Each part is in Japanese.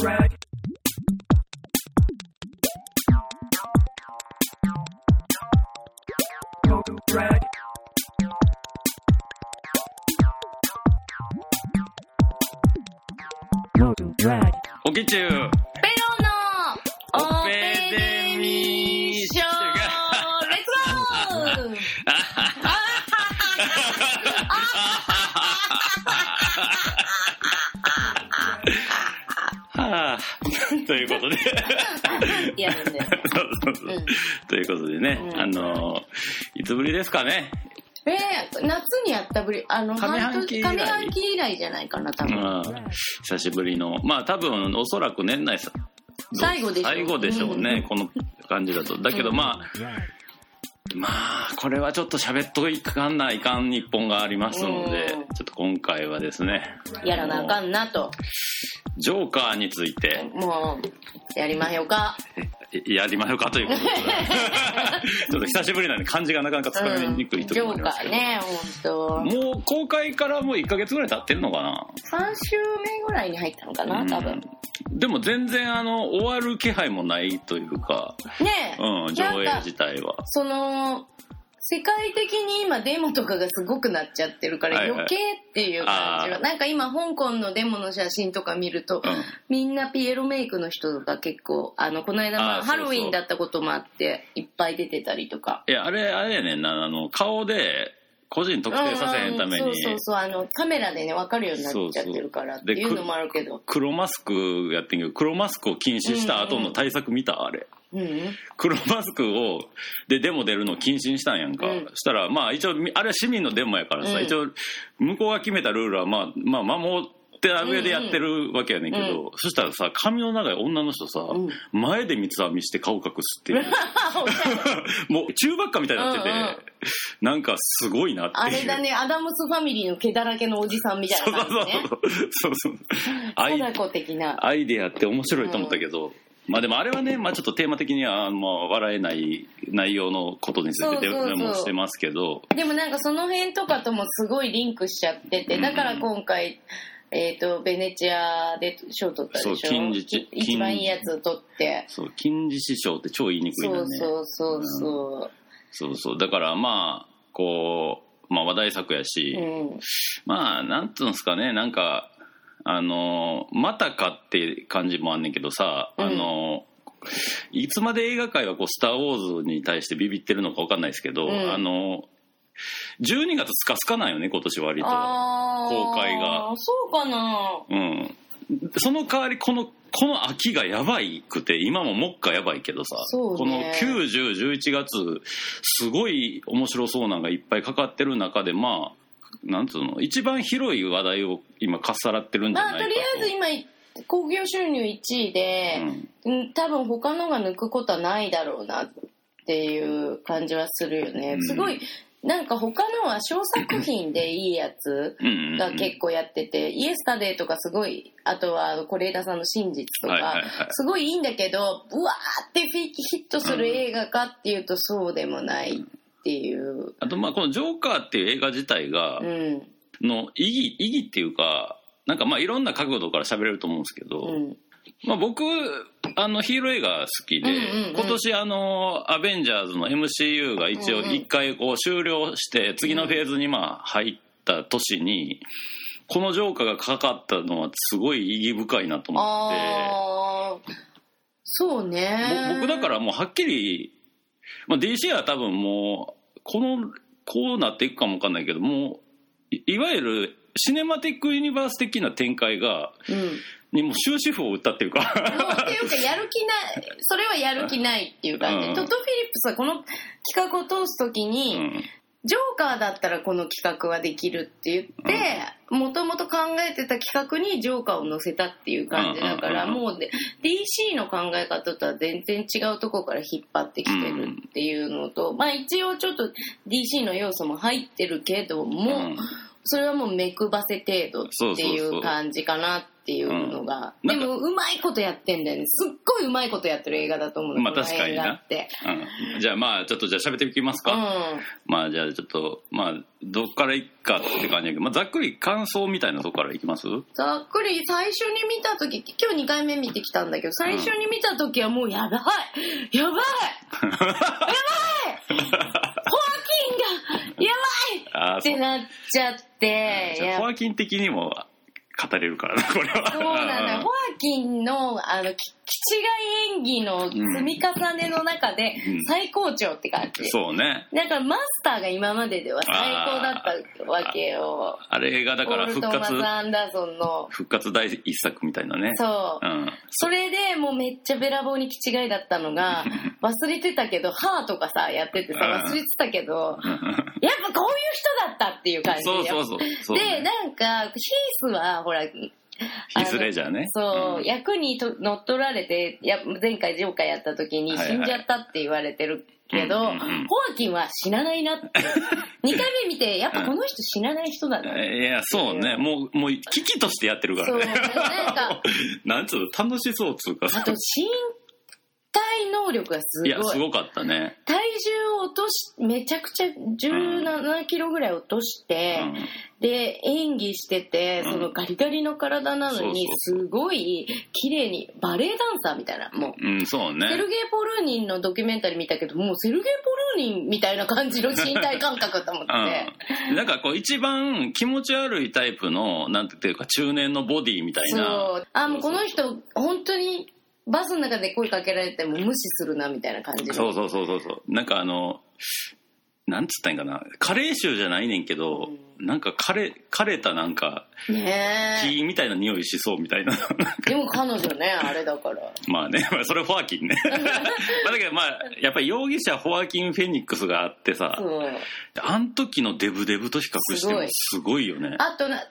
Right. やるんです。そうそうそう。うん。ということでね、うん。あのいつぶりですかね、えー、夏にやったぶり、あの、上半期以来？上半期以来じゃないかな、多分。まあ、久しぶりのまあ多分おそらく年内さ最後でしょう。最後でしょうね、うん。この感じだと。だけどまあ、まあこれはちょっと喋っといかんないかん日本がありますので、うん。ちょっと今回はですねやらなあかんなと。ジョーカーについて。もう、やりまひょか。やりましょうかということで。ちょっと久しぶりなんで漢字がなかなかつかみにくいところすけど、カーね、ほんと。もう公開からもう1ヶ月ぐらい経ってるのかな？3週目ぐらいに入ったのかな、多分。うんでも全然あの終わる気配もないというか、ねえ、うん、上映自体は。その、世界的に今デモとかがすごくなっちゃってるから余計っていう感じは、なんか今香港のデモの写真とか見ると、うん。みんなピエロメイクの人とか結構あのこの間ハロウィンだったこともあっていっぱい出てたりとか。いやあれあれやねんなあの顔で個人特定させへんために、うんうんそうそうそうあのカメラでね分かるようになっちゃってるからっていうのもあるけど。黒マスクやってんけど黒マスクを禁止した後の対策見たあれ。うん黒マスクをでデモ出るのを禁止にしたんやんか、うん。したらまあ一応みあれは市民のデモやからさ、うん。一応向こうが決めたルールはまあまあ守って上でやってるわけやねんけど、うん。そしたらさ髪の長い女の人さ、うん。前で三つ編みして顔隠すっていう。もう中ばっかみたいになってて、うんうん。なんかすごいなっていう。あれだねアダムスファミリーの毛だらけのおじさんみたいそうそうな感じね。そうそうそう アイ貞子的な。アイデアって面白いと思ったけど、まあでもあれはね、まあ、ちょっとテーマ的にはまあ笑えない内容のことについてでもしてますけど。でもなんかその辺とかともすごいリンクしちゃってて、うん。だから今回、えっ、と、ベネチアで賞取ったでしょ？そう金獅子い一番いいやつを取って。そう金獅子賞って超言いにくいそうのねそうそう。そそうそう。だからまあこう、まあ、話題作やし、う。うん。まあなんつうんですかねなんかあのまたかって感じもあんねんけどさ、うん。あのいつまで映画界はこう「スター・ウォーズ」に対してビビってるのか分かんないですけど、うん。あの12月スカスカなんよね今年割と。公開が。そうかな。うん、その代わりこのこの秋がやばいくて今ももっかやばいけどさ、そうこのね9011月すごい面白そうなのがいっぱいかかってる中でまあなんつうの？一番広い話題を今かっさらってるんじゃまあ、ないかと。りあえず今、興行収入1位で、うん、多分他のが抜くことはないだろうなっていう感じはするよね。うん。すごい、なんか他のは小作品でいいやつ。が結構やってて、イエスタデーとかすごい、あとは是枝さんの真実とか、すごいいいんだけど、うわーってヒットする映画かっていうとそうでもないっていう。あとまあこの「ジョーカー」っていう映画自体がうん。の意義意義っていうかなんかまあいろんな角度から喋れると思うんですけど、うん。まあ、僕あのヒーロー映画好きで、うんうんうん今年あのアベンジャーズの MCU が一応一回こう終了して次のフェーズにまあ入った年にこのジョーカーがかかったのはすごい意義深いなと思ってそうね。ぼ僕だからもうはっきり、まあ、DC は多分もうこのこうなっていくかもわかんないけどもういいわゆるシネマティックユニバース的な展開がうん。にもう終止符を打ったっていうか。っていうかやる気ない。それはやる気ないっていう感じ、うん。トッド・フィリップスはこの企画を通す時に、うんジョーカーだったらこの企画はできるって言ってもともと考えてた企画にジョーカーを載せたっていう感じだから、うんうんうんもうで DC の考え方とは全然違うところから引っ張ってきてるっていうのと、まあ一応ちょっと DC の要素も入ってるけども、うんそれはもう目くばせ程度っていそう感じかなっていうのが。でもうまいことやってんだよねすっごいうまいことやってる映画だと思うのまあ確かにな。うん、じゃあまあちょっとじゃあ喋っていきますか、うん。まあじゃあちょっとまあどっからいっかって感じだけど、まあ、ざっくり感想みたいなとこからいきます？ざっくり最初に見た時今日2回目見てきたんだけど最初に見た時はもうやばい。やばい。やばい。ホアキンがってなっちゃってじゃあやホアキン的にも語れるからなこれはそうなんだよ。ホアキンの、あの、違い演技の積み重ねの中でうん。最高潮って感じ。そうね。だからマスターが今まででは最高だったわけよ。あれがだから復活。ス・アンダーソンの。復活第一作みたいなね。そう。うん。それでもうめっちゃべらぼうに気違いだったのが、忘れてたけど、ハーとかさ、やっててさ、うん。忘れてたけど、やっぱこういう人だったっていう感じそうそうそう。そうで、ねなんか、ヒースは、ほら、ヒースレジャーねそう、うん。役にと乗っ取られてや前回ジョーカーやった時に死んじゃったって言われてるけど、ホアキンは死なないなって。2回目見てやっぱこの人死なない人だな、いやそうね。もうもう危機としてやってるからね。そうなんか なんつうの？楽しそうっつうか。あと身体能力がすごい。いやすごかったね。体重を落としめちゃくちゃ17キロぐらい落として、で演技してて、うん。そのガリガリの体なのにそうすごい綺麗にバレエダンサーみたいなもう。うん、うん、そうね。セルゲイ・ポルーニンのドキュメンタリー見たけどもうセルゲイ・ポルーニンみたいな感じの身体感覚と思って、うん、なんかこう一番気持ち悪いタイプのなんていうか中年のボディみたいそなう。あもうこの人本当にバスの中で声かけられても無視するなみたいな感じの。そうそうそうそうそう。なんかあのなんつったんやかな。カレー臭じゃないねんけど、なんか枯れ枯れたなんかねえ。木みたいな匂いしそうみたいな。でも彼女ねあれだから。まあねまあそれホアキンね。まあだけどまあやっぱり容疑者ホアキン・フェニックスがあってさあん時のデブデブと比較してもすごいよね。あとな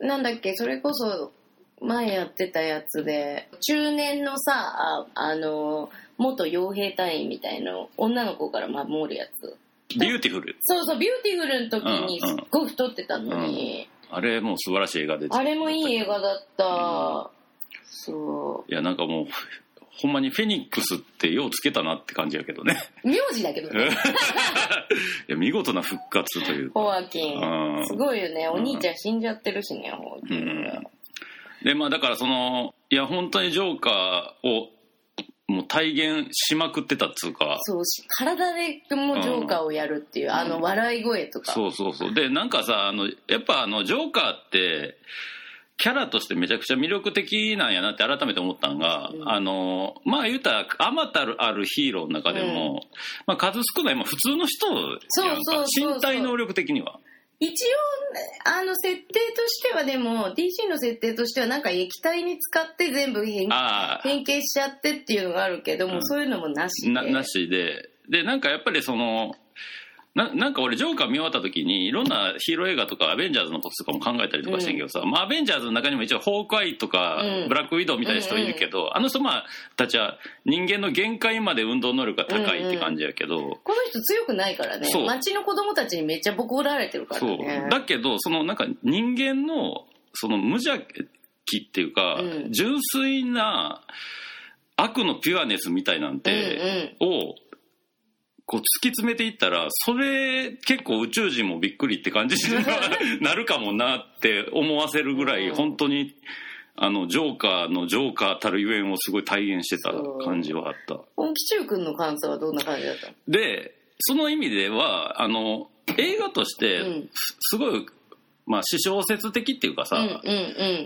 なんだっけそれこそ前やってたやつで中年のさああの元傭兵隊員みたいな女の子から守るやつ。ビューティフル？そうそうビューティフルの時にすっごい太ってたのに、あれもう素晴らしい映画であれもいい映画だった、そいやなんかもう ほんまにフェニックスってようつけたなって感じやけどね。う名字だけどね。いや見事な復活というか。ホアキン。うん。すごいよね。お兄ちゃん死んじゃってるしねホアキンがでまあだからそのいや本当にジョーカーをもう体現しまくってたっつうか。そうし体でもジョーカーをやるっていう、あの笑い声とか。そうそうそう。でなんかさあのやっぱあのジョーカーってキャラとしてめちゃくちゃ魅力的なんやなって改めて思ったんが、うん。あのまあ言うたらあまたるあるヒーローの中でも、まあ、数少ない、まあ、普通の人身体能力的には一応あの設定としてはでも DC の設定としてはなんか液体に使って全部変変形しちゃってっていうのがあるけども、うん。そういうのもなしで。ななしで。でなんかやっぱりそのななんか俺ジョーカー見終わった時にいろんなヒーロー映画とかアベンジャーズのこととかも考えたりとかしてんけどさ、まあ、アベンジャーズの中にも一応ホークアイとか、うん。ブラックウィドウみたいな人いるけど、あの人まあたちは人間の限界まで運動能力が高いって感じやけど、この人強くないからね。町の子供たちにめっちゃボコられてるからそう。ねだけどそのなんか人間のその無邪気っていうか、うん。純粋な悪のピュアネスみたいなんて、をこう突き詰めていったらそれ結構宇宙人もびっくりって感じになるかもなって思わせるぐらいうん。本当にあのジョーカーのジョーカーたるゆえんをすごい体現してた感じはあった。本気中君の感想はどんな感じだった？のでその意味ではあの映画としてうん。すごい、まあ、私小説的っていうかさ、うんうんう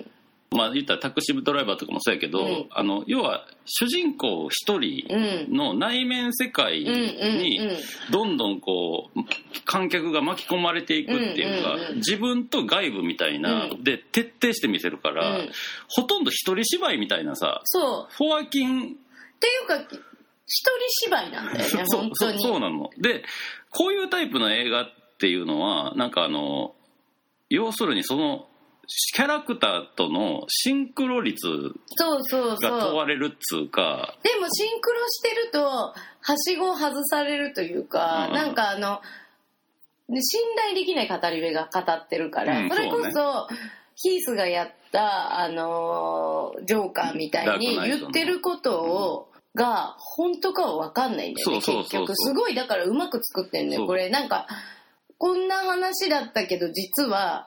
んまあ言ったらタクシードライバーとかもそうやけど、うん。あの要は主人公一人うん。の内面世界にうんどんどんこう観客が巻き込まれていくっていうか、自分と外部みたいな、うん。で徹底して見せるから、うん。ほとんど一人芝居みたいなさそう。フォアキンっていうか一人芝居なんだよね そう本当に。そうなの。でこういうタイプの映画っていうのはなんかあの要するにそのキャラクターとのシンクロ率が問われるっつうか。でもシンクロしてるとはしごを外されるというか、うんなんかあので信頼できない語り部が語ってるから、うんそれこそそうヒースがやった、あのージョーカーみたいに言ってることを、が本当かは分かんないんだよね結局。すごいだからうまく作ってんだよこれ。なんかこんな話だったけど実は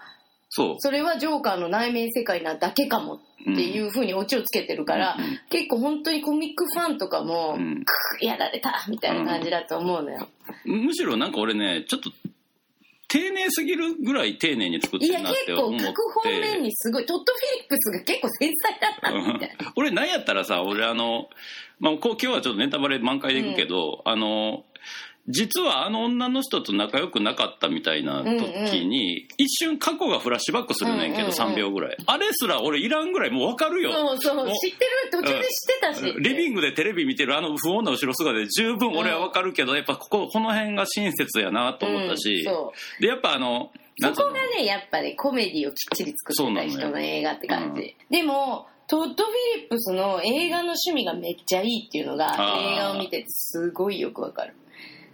そう。それはジョーカーの内面世界なだけかもっていうふうにオチをつけてるから、うんうん結構本当にコミックファンとかも、うん。やられたみたいな感じだと思うのよ、むしろなんか俺ねちょっと丁寧すぎるぐらい丁寧に作っていやるなって結構思って。各方面にすごいトッド・フィリップスが結構繊細だったみたいな。俺なんやったらさ俺あの、まあ、今日はちょっとネタバレ満開でいくけど、あの実はあの女の人と仲良くなかったみたいな時に、一瞬過去がフラッシュバックするねんけど、うんうん。うん3秒ぐらい。あれすら俺いらんぐらいもう分かるよ。そうそう知ってる途中で知ってたし、リビングでテレビ見てるあの不穏な後ろ姿で十分俺は分かるけど、やっぱこここの辺が親切やなと思ったし、でやっぱあのそこがねやっぱねコメディをきっちり作ってた人の映画って感じ、でもトッド・フィリップスの映画の趣味がめっちゃいいっていうのが映画を見ててすごいよくわかる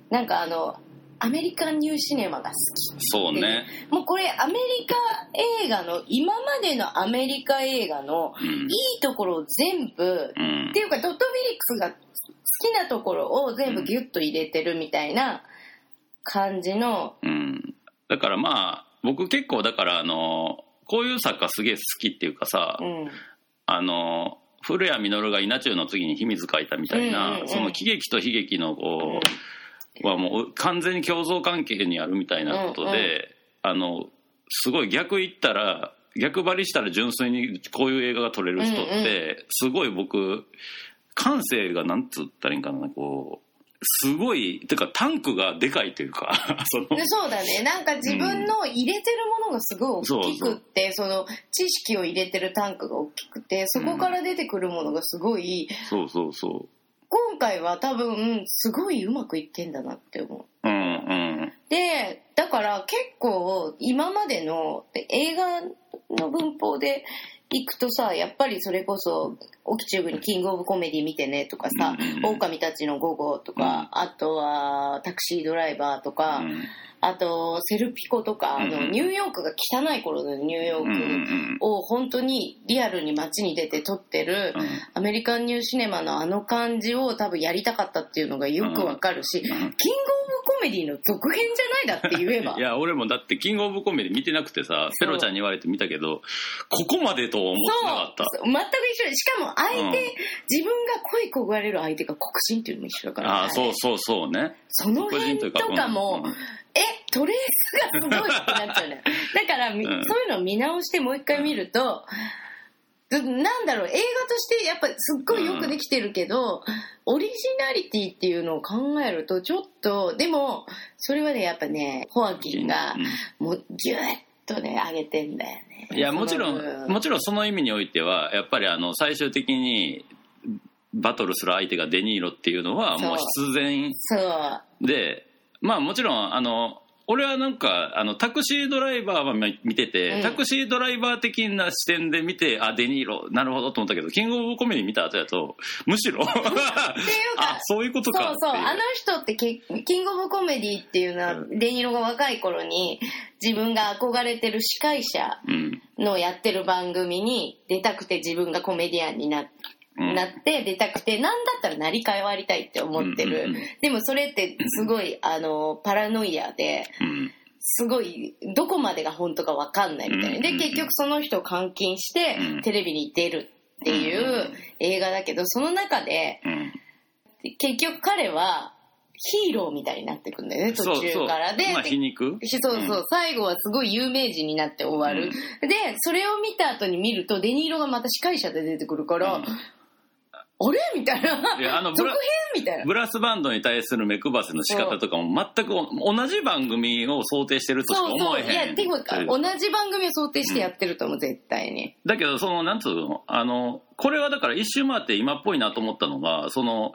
なんかあのアメリカンニューシネマが好きそうね、もうこれアメリカ映画の今までのアメリカ映画のうん。いいところを全部、うん。っていうかトッド・フィリップスが好きなところを全部ギュッと入れてるみたいな感じの、うん、だからまあ僕結構だからあのこういう作家すげえ好きっていうかさ、うん、あの古谷実が稲中の次に秘密書いたみたいな、うんうんうん。その喜劇と悲劇のこう、はもう完全に共存関係にあるみたいなことで、うんうん。あのすごい逆言ったら逆張りしたら純粋にこういう映画が撮れる人って、うんうん。すごい僕感性がなんつったらいいんかなこうすごいてかタンクがでかいというか そのでそうだね。なんか自分の入れてるものがすごい大きくって、その知識を入れてるタンクが大きくてそこから出てくるものがすごい、そうそうそう今回は多分すごいうまくいってんだなって思う。うんうん。でだから結構今までので映画の文法でいくとさやっぱりそれこそ「オキチューブにキングオブコメディ見てね」とかさうんうんうん「狼たちの午後」とか、あとは「タクシードライバー」とか、うんあとセルピコとかあの、ニューヨークが汚い頃のニューヨークんを本当にリアルに街に出て撮ってる、うん。アメリカンニューシネマのあの感じを多分やりたかったっていうのがよくわかるし、キングオブコメディの続編じゃないだって言えば。いや俺もだってキングオブコメディ見てなくてさペロちゃんに言われて見たけどここまでとは思ってなかった。全く一緒で。しかも相手、うん自分が恋焦がれる相手が黒人っていうのも一緒だから、ああそうそうそうね。その辺とかも、うん。えトレースがすごいってなっちゃうね。だから、みうん。そういうのを見直してもう一回見ると、ずなんだろう映画としてやっぱすっごいよくできてるけど、オリジナリティっていうのを考えるとちょっとでもそれはねやっぱねホアキンがもうギュッとね上げてんだよね。いやもちろんもちろんその意味においてはやっぱりあの最終的にバトルする相手がデニーロっていうのはもう。必然そう。でまあもちろんあの俺はなんかあのタクシードライバーは見てて、うんタクシードライバー的な視点で見てあデニーロなるほどと思ったけどキングオブコメディ見た後やとむしろっていうか あそういうことかそうそうあの人ってけキングオブコメディっていうのは、うレニーロが若い頃に自分が憧れてる司会者うん。のやってる番組に出たくて自分がコメディアンになって。うん。なって出たくてなんだったら成り替わりたいって思ってる、うんうんうん。でもそれってすごいあのパラノイアでうん。すごいどこまでが本当か分かんないみたいな、でうんうんうん。結局その人を監禁してうん。テレビに出るっていう映画だけどその中でうん。結局彼はヒーローみたいになってくんだよね途中から。でまあ、皮肉？そうそう、最後はすごい有名人になって終わる、でそれを見た後に見るとデニーロがまた司会者で出てくるから、うんあれ？みたいな。いやあのブ続ラ編？みたいな。ブラスバンドに対する目配せの仕方とかも全く同じ番組を想定してるとしかそうそう。思えへんいやでも同じ番組を想定してやってると思う、絶対に。だけどそのなんつうのあのこれはだから一周回って今っぽいなと思ったのがその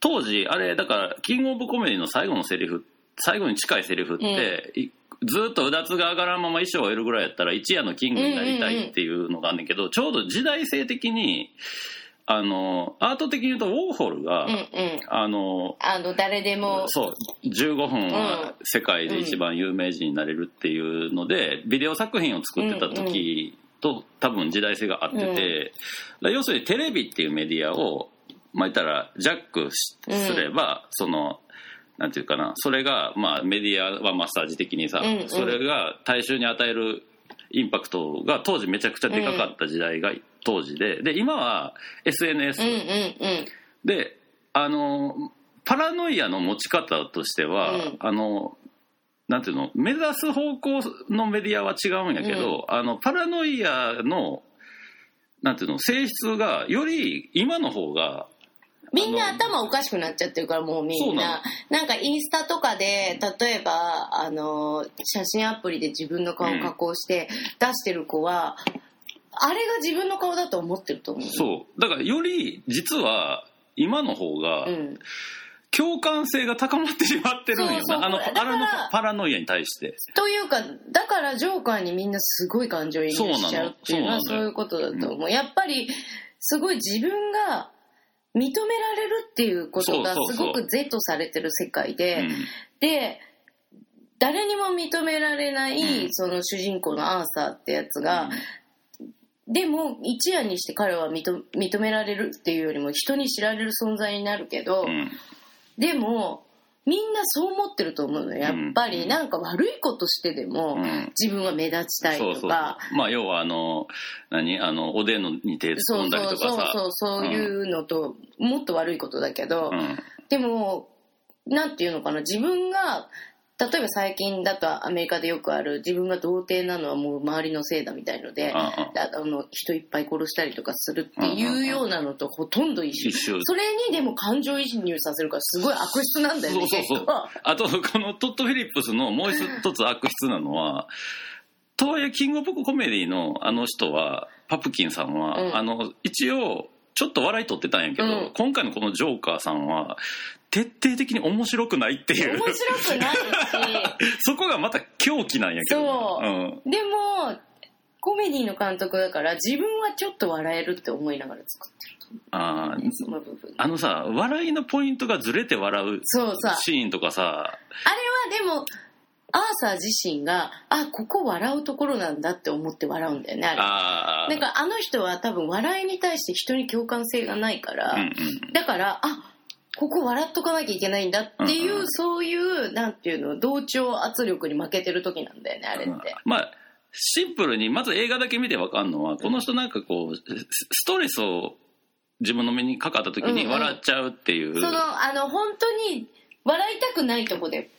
当時あれだからキングオブコメディの最後のセリフ最後に近いセリフって、いずっとうだつが上がらんまま衣装を得るぐらいやったら一夜のキングになりたいっていうのがあんねんけど、ちょうど時代性的にあのアート的に言うとウォーホルが、うんうん。あのあの誰でも。そう15分は世界で一番有名人になれるっていうので、ビデオ作品を作ってた時と多分時代性があってて、うん。要するにテレビっていうメディアをまあ言ったらジャックすれば、そのなんていうかなそれがまあメディアはマッサージ的にさ、うんうん。それが大衆に与えるインパクトが当時めちゃくちゃでかかった時代が当時で。で今は SNS うんうんうん。であのパラノイアの持ち方としては、うん。あのなんていうの目指す方向のメディアは違うんやけど、あのパラノイアのなんていうの性質がより今の方がみんな頭おかしくなっちゃってるからもうみんな。なんかインスタとかで例えばあの写真アプリで自分の顔を加工して出してる子は、あれが自分の顔だと思ってると思う。そう。だからより実は今の方がうん、共感性が高まってしまってるんよな。あのパラノパラノイアに対して。というかだからジョーカーにみんなすごい感情移入しちゃうっていうのはそういうことだと思う、やっぱりすごい自分が認められるっていうことがすごく是とされてる世界で、うん。で誰にも認められない、うん。その主人公のアーサーってやつが、でも一夜にして彼は認認められるっていうよりも人に知られる存在になるけど、うん。でもみんなそう思ってると思うのよ。やっぱり。なんか悪いことしてでも、うん。自分は目立ちたいそうそうとかまあ要はあの何？あのおでんのに手突んだりそうそうとかさそうそういうのと、もっと悪いことだけど、うんでもなんていうのかな自分が例えば最近だとアメリカでよくある自分が童貞なのはもう周りのせいだみたいので、ああの人いっぱい殺したりとかするっていうようなのとほとんど一緒、それにでも感情移入させるからすごい悪質なんだよね。そうそうそう。あとこのトッド・フィリップスのもう一つ悪質なのはとはいえキングオブコメディのあの人はパプキンさんは、うん。あの一応ちょっと笑い取ってたんやけど、うん。今回のこのジョーカーさんは徹底的に面白くないっていう。面白くないし。そこがまた狂気なんやけど。そう。うん。でもコメディの監督だから自分はちょっと笑えるって思いながら作ってる。そのあのさ笑いのポイントがずれて笑うシーンとかさ。あれはでもアーサー自身があここ笑うところなんだって思って笑うんだよねあれ。あだからあの人は多分笑いに対して人に共感性がないから、あうんうん。だからあここ笑っとかなきゃいけないんだっていう、うんうん。そういうなんていうの同調圧力に負けてる時なんだよねあれって、まあシンプルにまず映画だけ見てわかんのはこの人なんかこうスストレスを自分の目にかかった時にうんうん。笑っちゃうっていう、そのあの本当に笑いたくないとこで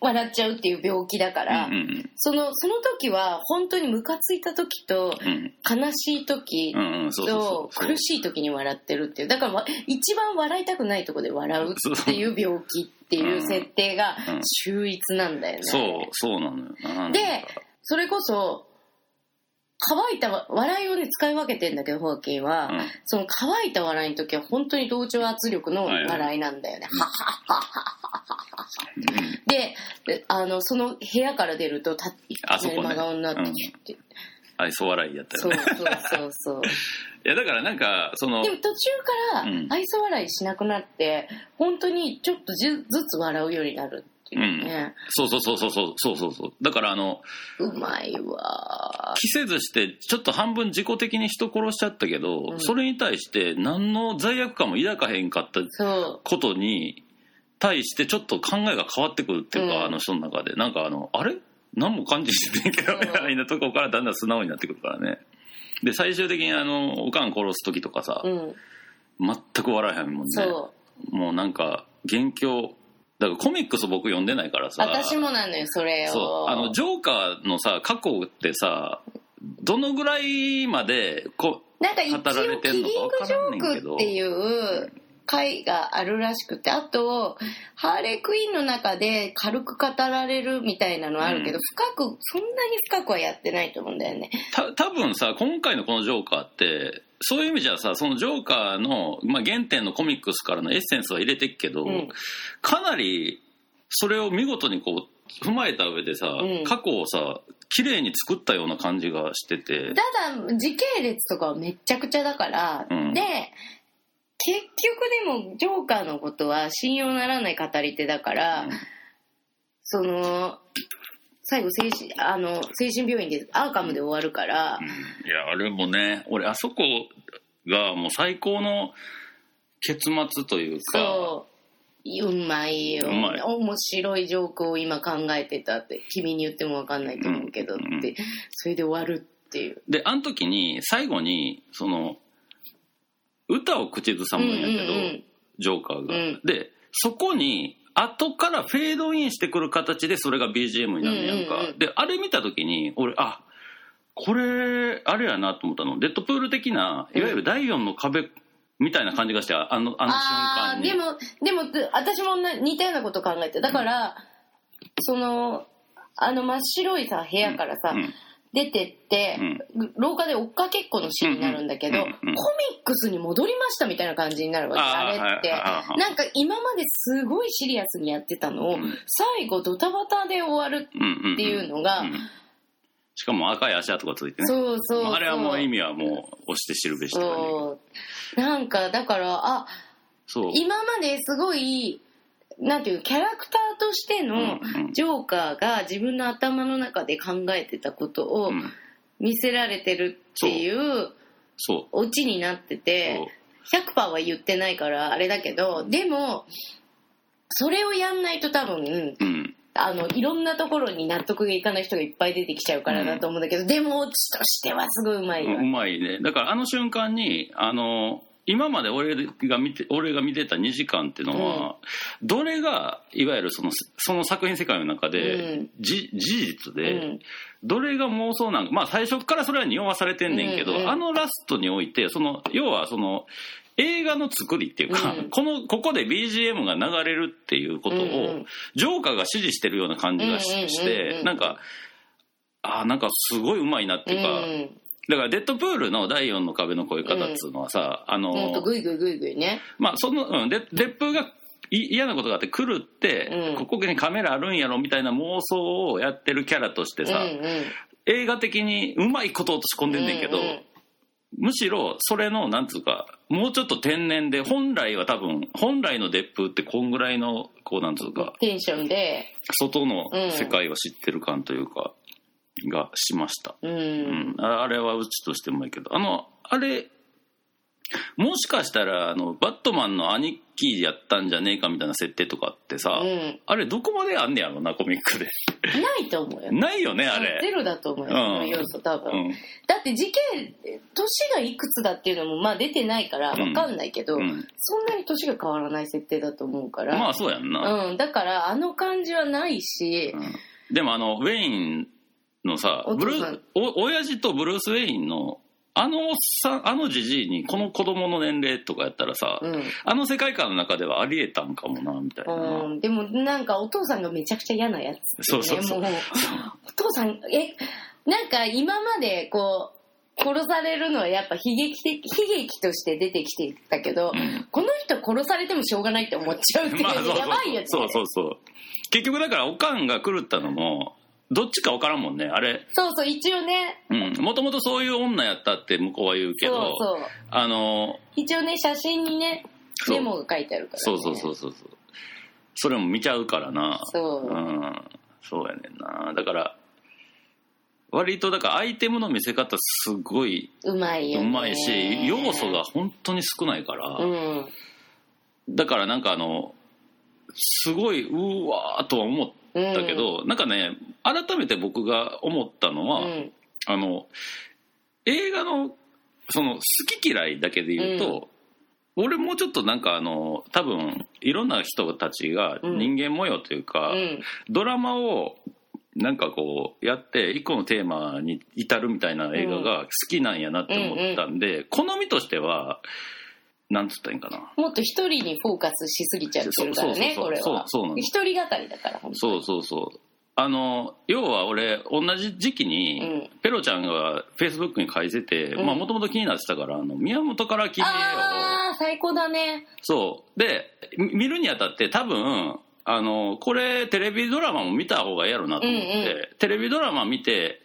笑っちゃうっていう病気だから、うんうんそのその時は本当にムカついた時とうん。悲しい時と苦しい時に笑ってるっていう。だからわ一番笑いたくないとこで笑うっていう病気っていう設定がうん秀逸なんだよね。そうそうなのよ。なでそれこそ乾いたわ笑いをね使い分けてんだけどホーキンは、うん。その乾いた笑いの時は本当に同調圧力の笑いなんだよね。はっはっははであのその部屋から出るとたいき真顔になって。きて、愛想笑いやったよね。そうそうそうそう。いやだからなんかそのでも途中から愛想笑いしなくなって、うん、本当にちょっとずつ笑うようになるっていうね、うん、そうそうそうそうそうそうそう。だからあのうまいわ。着せずしてちょっと半分自己的に人殺しちゃったけど、うん、それに対して何の罪悪感も抱かへんかったことに対してちょっと考えが変わってくるっていうか、うん。あの人の中で。なんかあのあれ？何も感じしてないけどみたいなとこからだんだん素直になってくるからね。で最終的にあのおかん殺す時とかさ、うん。全く笑えへんもんね。そもうなんか元凶だからコミックス僕読んでないからうさ。私もなのよそれを。そう。あのジョーカーのさ過去ってさどのぐらいまでこなんか一応語られてんのキリングジョークっていう回があるらしくてあとハーレークイーンの中で軽く語られるみたいなのあるけど、うん。深くそんなに深くはやってないと思うんだよね。た多分さ今回のこのジョーカーってそういう意味じゃさそのジョーカーの、まあ、原点のコミックスからのエッセンスは入れてっけど、うん。かなりそれを見事にこう踏まえた上でさ、うん。過去をさ綺麗に作ったような感じがしてて。ただ時系列とかはめっちゃくちゃだから、うん。で結局でもジョーカーのことは信用ならない語り手だから、その最後精神あの精神病院でアーカムで終わるから、いやあれもね俺あそこがもう最高の結末というか。そう。うまいよ。うまい。面白いジョークを今考えてたって君に言っても分かんないと思うけどって、うん。うん。それで終わるっていう。であの時に最後にその歌を口ずさむんやけど、うんうんうん。ジョーカーが、うん。でそこに後からフェードインしてくる形でそれが BGM になるんやんか、うんうんうんであれ見た時に俺あこれあれやなと思ったの。デッドプール的ないわゆる第4の壁みたいな感じがしてあのあの瞬間に。でもでもで私もな似たようなこと考えてだから、そのあの真っ白いさ部屋からさ、うん出てって、廊下で追っかけっこのシーンになるんだけど、コミックスに戻りましたみたいな感じになるわけあれって、なんか今まですごいシリアスにやってたのを、うん。最後ドタバタで終わるっていうのが、うんしかも赤い足跡がついてね。そうそうそう。あれはもう意味はもう押して知るべしって感じそうなんかだからあそう今まですごいなんていうキャラクターとしてのジョーカーが自分の頭の中で考えてたことをうん。見せられてるっていうオチになってて100%は言ってないからあれだけどでもそれをやんないと多分うん。あのいろんなところに納得がいかない人がいっぱい出てきちゃうからだと思うんだけど、でもオチとしてはすごいうまいわ、うまいね。だからあの瞬間にあの今まで俺が見て俺が見てた2時間っていうのは、どれがいわゆるそのその作品世界の中で、うん。じ事実うで、ん。どれが妄想なんかまあ最初からそれは匂わされてんねんけど、うんうんあのラストにおいてその要はその映画の作りっていうか、うん。このここで BGM が流れるっていうことを、うんうん。ジョーカーが指示してるような感じがしてなんかあーなんかすごいうまいなっていうか、うんだからデッドプールの第4の壁の越え方っつうのはさ、あのほんとグイグイグイグイね。まあその、うん、でデップがい嫌なことがあって来るって、うん。ここにカメラあるんやろみたいな妄想をやってるキャラとしてさ、映画的にうまいことを落とし込んでんねんけど、むしろそれのなんつうかもうちょっと天然で本来は多分本来のデップってこんぐらいのこうなんつうかテンションで。外の世界を知ってる感というか、がしました、うん、うん、ああれはうちとしてもいいけど。あのあれもしかしたらあのバットマンの兄貴やったんじゃねえかみたいな設定とかってさ、うん。あれどこまであんねやろなコミックで。ないと思うよ。ないよねあゼれロだと思うよ、うん。その要素多分、うん。だって事件年がいくつだっていうのもまあ出てないから分かんないけど、うん。そんなに年が変わらない設定だと思うから、まあそうやんな、うん、だからあの感じはないし、うん。でもあのウェインのさブルーお親父とブルース・ウェインのあのおっさんあのじじいにこの子供の年齢とかやったらさ、うん。あの世界観の中ではありえたんかもなみたいな、うん、でもなんかお父さんがめちゃくちゃ嫌なやつ、ね、そうそうそう。お父さんえなんか今までこう殺されるのはやっぱ悲劇的悲劇として出てきてたけど、ん。この人殺されてもしょうがないって思っちゃうってい う、やばいよね。そうそうそう。結局だからおかんが狂ったのもどっちか分からんもんねあれ。そうそう一応ね。もともとそういう女やったって向こうは言うけそうどそう。あの一応ね写真にねメモが書いてあるから、ね、そうそうそうそうそう。それも見ちゃうからな。そう。うん。そうやねんな。だから割とだからアイテムの見せ方すごいうまいよ、ね、うまいし要素が本当に少ないから、うん。だからなんかあのすごいうわーとは思ったけど、なんかね改めて僕が思ったのは、うん。あの映画のその好き嫌いだけで言うと、俺もうちょっとなんかあの多分いろんな人たちがうん。人間模様というか、うん。ドラマをなんかこうやって一個のテーマに至るみたいな映画が好きなんやなって思ったんで、好みとしてはなんつったらいいんかな。もっと一人にフォーカスしすぎちゃってるからねそうそうそうこれは。そうそうなの一人語りだからそうそうそう。あの要は俺同じ時期に、うん。ペロちゃんがフェイスブックに書いててうん。もともと気になってたからあの宮本から君へをああ最高だね。そう。でみ見るにあたって多分あのこれテレビドラマも見た方がいいやろなと思って、うんうテレビドラマ見て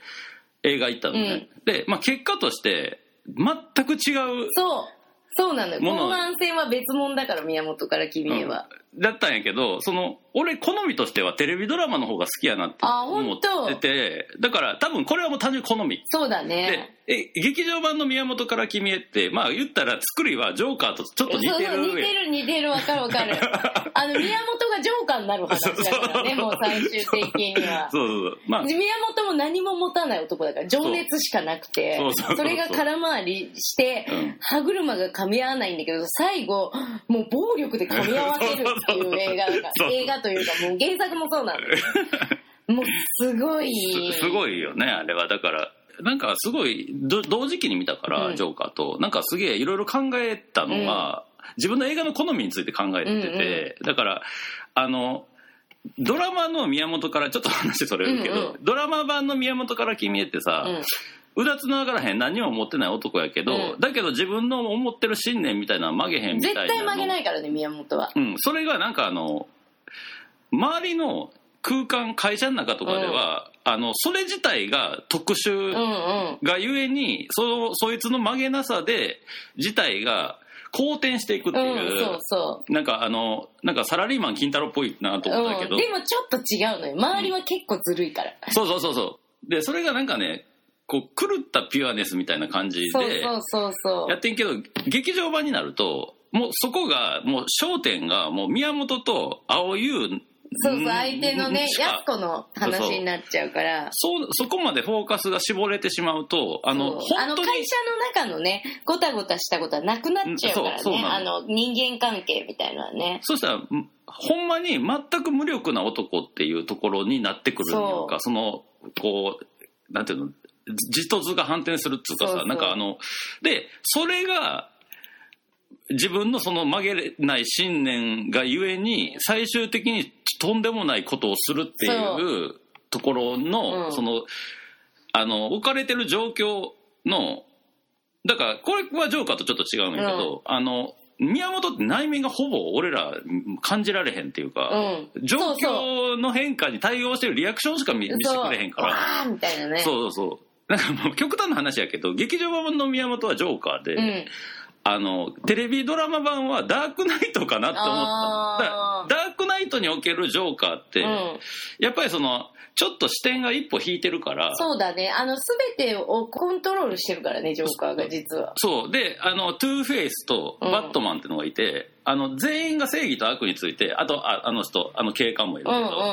映画行ったのね、で、まあ、結果として全く違うそうそうなのよ。後半戦は別物だから宮本から君へは、だったんやけどその俺好みとしてはテレビドラマの方が好きやなってあ思っててだから多分これはもう単純に好み。そうだでねえ劇場版の宮本から君へってまあ言ったら作りはジョーカーとちょっと似てそうそう似るてる似てるわかるわかる。あの宮本がジョーカーになる話だからねもう最終的には。そうそうそう。まあ。宮本も何も持たない男だから情熱しかなくてそうそうそうそう。それが空回りして、うん。歯車が噛み合わないんだけど最後もう暴力で噛み合わせるっていう映画だから そう映画というかもう原作もそうなの もうすごい。すすごいよねあれは。だからなんかすごいど同時期に見たから、うん。ジョーカーと。なんかすげえいろいろ考えたのは、自分の映画の好みについて考えてて、だからあのドラマの宮本からちょっと話それるけど、うんうんドラマ版の宮本から君へってさ、うん。うだつの上がらへん何も持ってない男やけど、うん。だけど自分の思ってる信念みたいなのは曲げへんみたいな絶対曲げないい、からね宮本は。うん、それがなんかあの周りの空間会社の中とかでは、あのそれ自体が特殊、うんうん。がゆえにそそいつの曲げなさで自体が好転していくってういう、んそうそう。なんかあのなんかサラリーマン金太郎っぽいなと思ったけど、うん、でもちょっと違うのよ。周りは結構ずるいから、そうそうそうそう。でそれがなんかねこう狂ったピュアネスみたいな感じでやってんけど劇場版になるともうそこがもう焦点がもう宮本と青優そうそう相手のねやす子の話になっちゃうから。そうそこまでフォーカスが絞れてしまうとあのあ本当にの会社の中のねごたごたしたことはなくなっちゃうからね。あの人間関係みたいなね。そしたらんほんまに全く無力な男っていうところになってくるのか。そのこうなんていうの字と図が反転するっていうかさなんかあのでそれが自分のその曲げれない信念がゆえに最終的にとんでもないことをするっていうところの、うん。そのあの置かれてる状況のだからこれはジョーカーとちょっと違うんだけど、あの宮本って内面がほぼ俺ら感じられへんっていうか、うん。状況の変化に対応してるリアクションしか見見せてくれへんから。そうみたいなね。そうそうそう。なんかもう極端な話やけど劇場版の宮本はジョーカーで、うんあのテレビドラマ版はダークナイトかなって思った。だダークナイトにおけるジョーカーって、うん。やっぱりそのちょっと視点が一歩引いてるから。そうだね。あの全てをコントロールしてるからねジョーカーが実は。そう。であのトゥーフェイスとうん。バットマンってのがいて、あの全員が正義と悪についてあとああの人あの警官もいるけど、うんうんうんう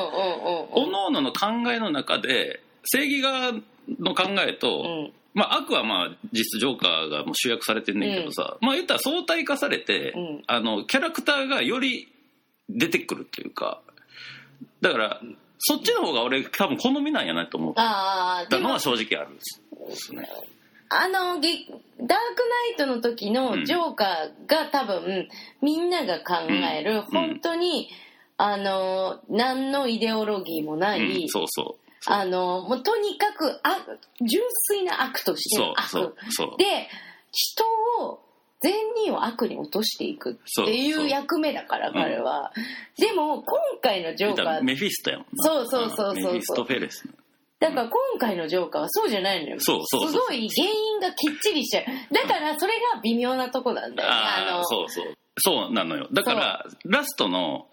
ん各々の考えの中で正義側の考えと、うんまあ、悪はまあ実質ジョーカーがもう集約されてんねんけどさ、まあ言ったら相対化されて、うんあのキャラクターがより出てくるっていうかだからそっちの方が俺多分好みなんやなと思ったのは正直あるんですね。あのゲダークナイトの時のジョーカーが多分みんなが考える、うん本当にあの何のイデオロギーもない、うん、そうそうあのもうとにかくあ純粋な悪として悪。そうそう。で人を善人を悪に落としていくっていそう役目だからうん。彼は、でも今回のジョーカーメフィストやもんな。そうそうそうそう。メフィストフェレスだから今回のジョーカーはそうじゃないのよ。そうそうそう。すごい原因がきっちりしちゃうだからそれが微妙なとこなんだよね。ああそうそう。そうなのよ。だからラストの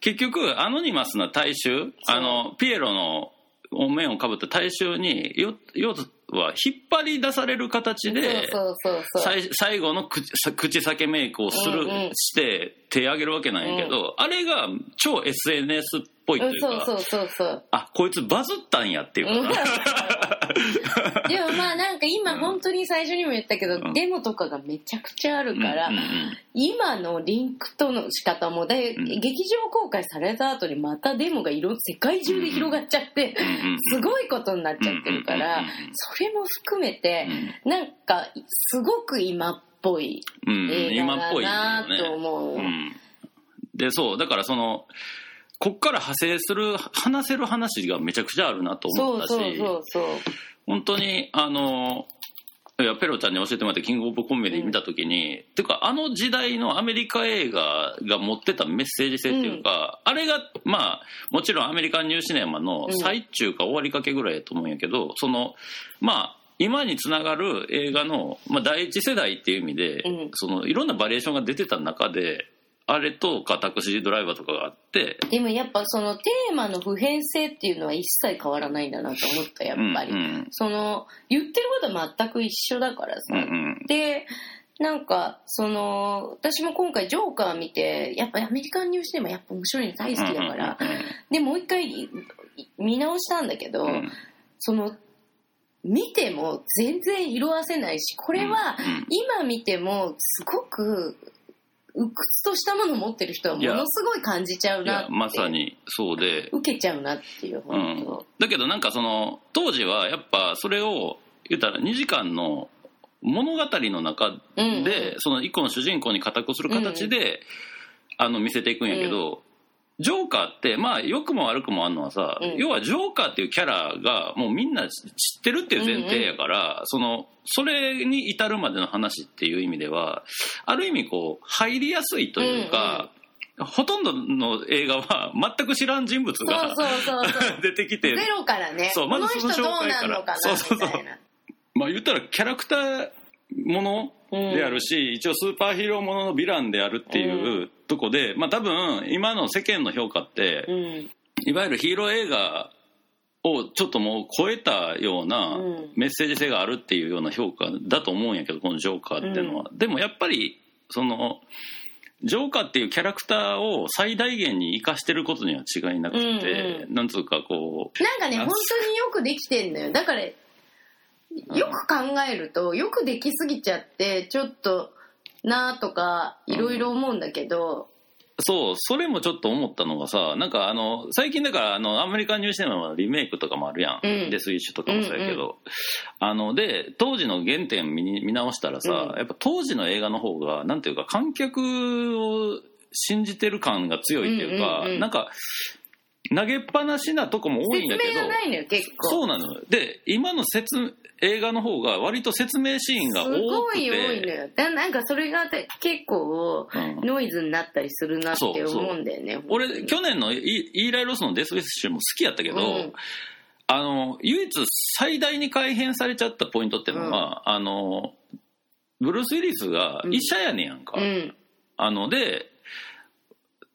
結局アノニマスな大衆あのピエロのお面をかぶった大衆によ要は引っ張り出される形で最最後の口さ口裂けメイクをする、うんうん。して手上げるわけなんやけど、あれが超 SNS っぽいとうんいうか、そうそうそうそう。あこいつバズったんやっていううん。か、でもまあなんか今本当に最初にも言ったけど、うん。デモとかがめちゃくちゃあるから、うんうんうん。今のリンクとの仕方もで、うん。劇場公開された後にまたデモがいろ世界中で広がっちゃって、うんうんすごいことになっちゃってるから、うんうんうんうん。それも含めて、なんかすごく今っぽいうん映画今っぽいよだねなと思う。うん、でそうだからそのこっから派生する話せる話がめちゃくちゃあるなと思ったし。本当にあのいやペロちゃんに教えてもらってキングオブコメディ見た時に、っていうかあの時代のアメリカ映画が持ってたメッセージ性っていうか、あれがまあもちろんアメリカンニューシネマの最中か終わりかけぐらいやと思うんやけどそのまあ今につながる映画の、まあ、第一世代っていう意味で、うん。そのいろんなバリエーションが出てた中であれとかタクシードライバーとかがあってでもやっぱそのテーマの普遍性っていうのは一切変わらないんだなと思ったやっぱり、うんうんその言ってることは全く一緒だからさ、うんうん。でなんかその私も今回ジョーカー見てやっぱアメリカンニュースでもやっぱ面白いの大好きだから、でもう一回い見直したんだけど、うん。その見ても全然色あせないしこれは今見てもすごく鬱屈としたものを持ってる人はものすごい感じちゃうなまさにそうで、受けちゃうなっていううん。だけどなんかその当時はやっぱそれを言ったら2時間の物語の中で、うん。うんその一個の主人公に固くする形で、あの見せていくんやけど、ジョーカーってまあ良くも悪くもあるのはさ、うん。要はジョーカーっていうキャラがもうみんな知ってるっていう前提やから、そのそれに至るまでの話っていう意味ではある意味こう入りやすいというか、ほとんどの映画は全く知らん人物が 出てきてゼロからね。そうまずその人どう紹介からなんのかなそうそうそう。まあ言ったらキャラクターものであるし、一応スーパーヒーローもののヴィランであるっていうとこで、まあ多分今の世間の評価って、うん。いわゆるヒーロー映画をちょっともう超えたようなうん。メッセージ性があるっていうような評価だと思うんやけどこのジョーカーっていうのは、でもやっぱりそのジョーカーっていうキャラクターを最大限に生かしてることには違いなくて、うんうなんつうかこう。なんかねあ本当によくできてんのよ。だからよく考えるとよくできすぎちゃってちょっとなーとかいろいろ思うんだけど、そう、それもちょっと思ったのがさ、なんかあの、最近だからあの、アメリカンニューシネマのリメイクとかもあるやん。うん。デスイッシュとかもそうやけど。あの、で、当時の原点見に見直したらさ、うん。やっぱ当時の映画の方が、なんていうか、観客を信じてる感が強いっていうか、うんうんうん。なんか、投げっぱなしなとこも多いんだけど説明が、ないのよ結構。そうなのよ。で、今の説、映画の方が割と説明シーンがす多ごくて。い多いのよ。だなんかそれがて結構うん。ノイズになったりするなって思うんだよね俺去年のイイーライ・ロスのデス・ウィッシュも好きやったけど、うん。あの唯一最大に改変されちゃったポイントっていうのは、あのブルース・ウィリスが医者やねやんか、うん。あので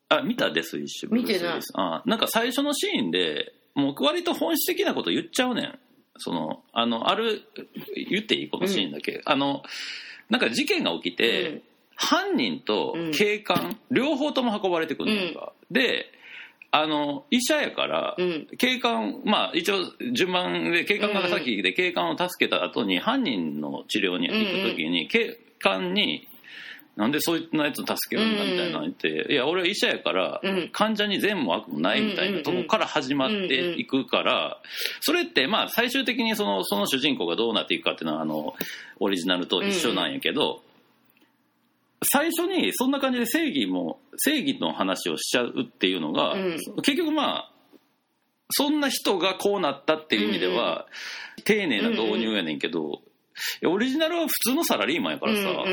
あ見たデス・ウィッシュ見てない。ブルースウィリス。あなんか最初のシーンでもう割と本質的なこと言っちゃうねん。そのあのある言っていいこのシーンだけ、あのなんか事件が起きて、うん。犯人と警官、両方とも運ばれてくるんだか、であの医者やから、うん。警官まあ一応順番で警官が先で警官を助けた後に犯人の治療に行く時に警官に「なんでそういったやつ助けるんだ」みたいなの言って「いや俺は医者やからうん。患者に善も悪もない」みたいなとこから始まっていくからそれってまあ最終的にそのその主人公がどうなっていくかっていうのはあのオリジナルと一緒なんやけど。最初にそんな感じで正義も正義の話をしちゃうっていうのが、うん。結局まあそんな人がこうなったっていう意味では、丁寧な導入やねんけど、オリジナルは普通のサラリーマンやからさ、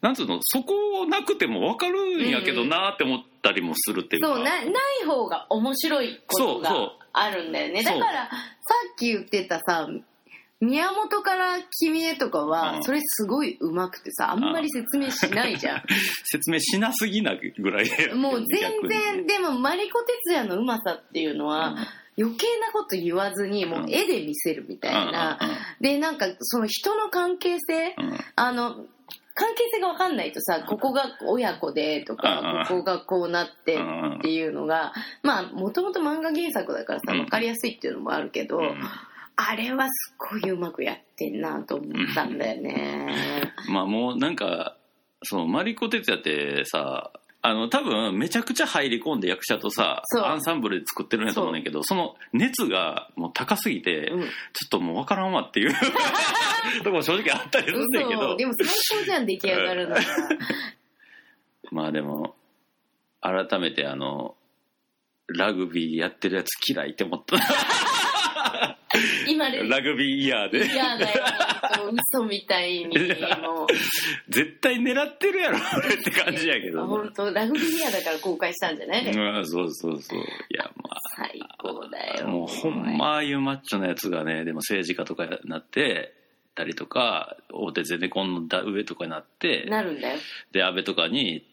なんつうのそこなくても分かるんやけどなって思ったりもするっていうか、そうなない方が面白いことがあるんだよね。だからさっき言ってたさ宮本から君へとかは、うん。それすごいうまくてさあんまり説明しないじゃん。説明しなすぎなぐらいでもう全然でもマリコ哲也のうまさっていうのは、余計なこと言わずにもう絵で見せるみたいな、でなんかその人の関係性、うん。あの関係性が分かんないとさここが親子でとうんかここがこうなってっていうのがまあもともと漫画原作だからさうん。分かりやすいっていうのもあるけど、うん。あれはすっごいうまくやってんなと思ったんだよね。まあもうなんかそうマリコ哲也ってさあの多分めちゃくちゃ入り込んで役者とさアンサンブルで作ってるんやと思うねんけどその熱がもう高すぎて、うん。ちょっともう分からんわっていう とこも正直あったりするんだけど。嘘でも最高じゃん出来上がるのが。まあでも改めてあのラグビーやってるやつ嫌いって思った今でラグビーイヤーで。嫌だよ本当嘘みたいにもう。絶対狙ってるやろ俺って感じやけど本当ラグビーイヤーだから公開したんじゃない、うんそうそうそう。いやま最高だよ。あもうほんまああいうマッチョなやつがねでも政治家とかになってたりとか大手ゼネコンの上とかになってなるんだよ。で安倍とかに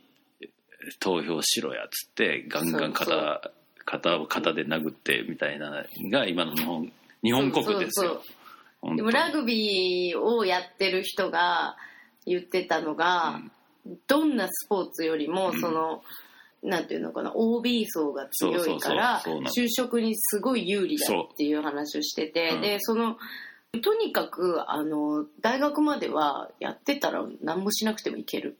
投票しろやっつってガンガン肩肩を肩で殴ってみたいなのが今の日本日本国ですよ。でもラグビーをやってる人が言ってたのが、どんなスポーツよりもうん。その、なんていうのかな OB 層が強いから就職にすごい有利だっていう話をしてて、そううん。でそのとにかくあの大学まではやってたら何もしなくてもいける。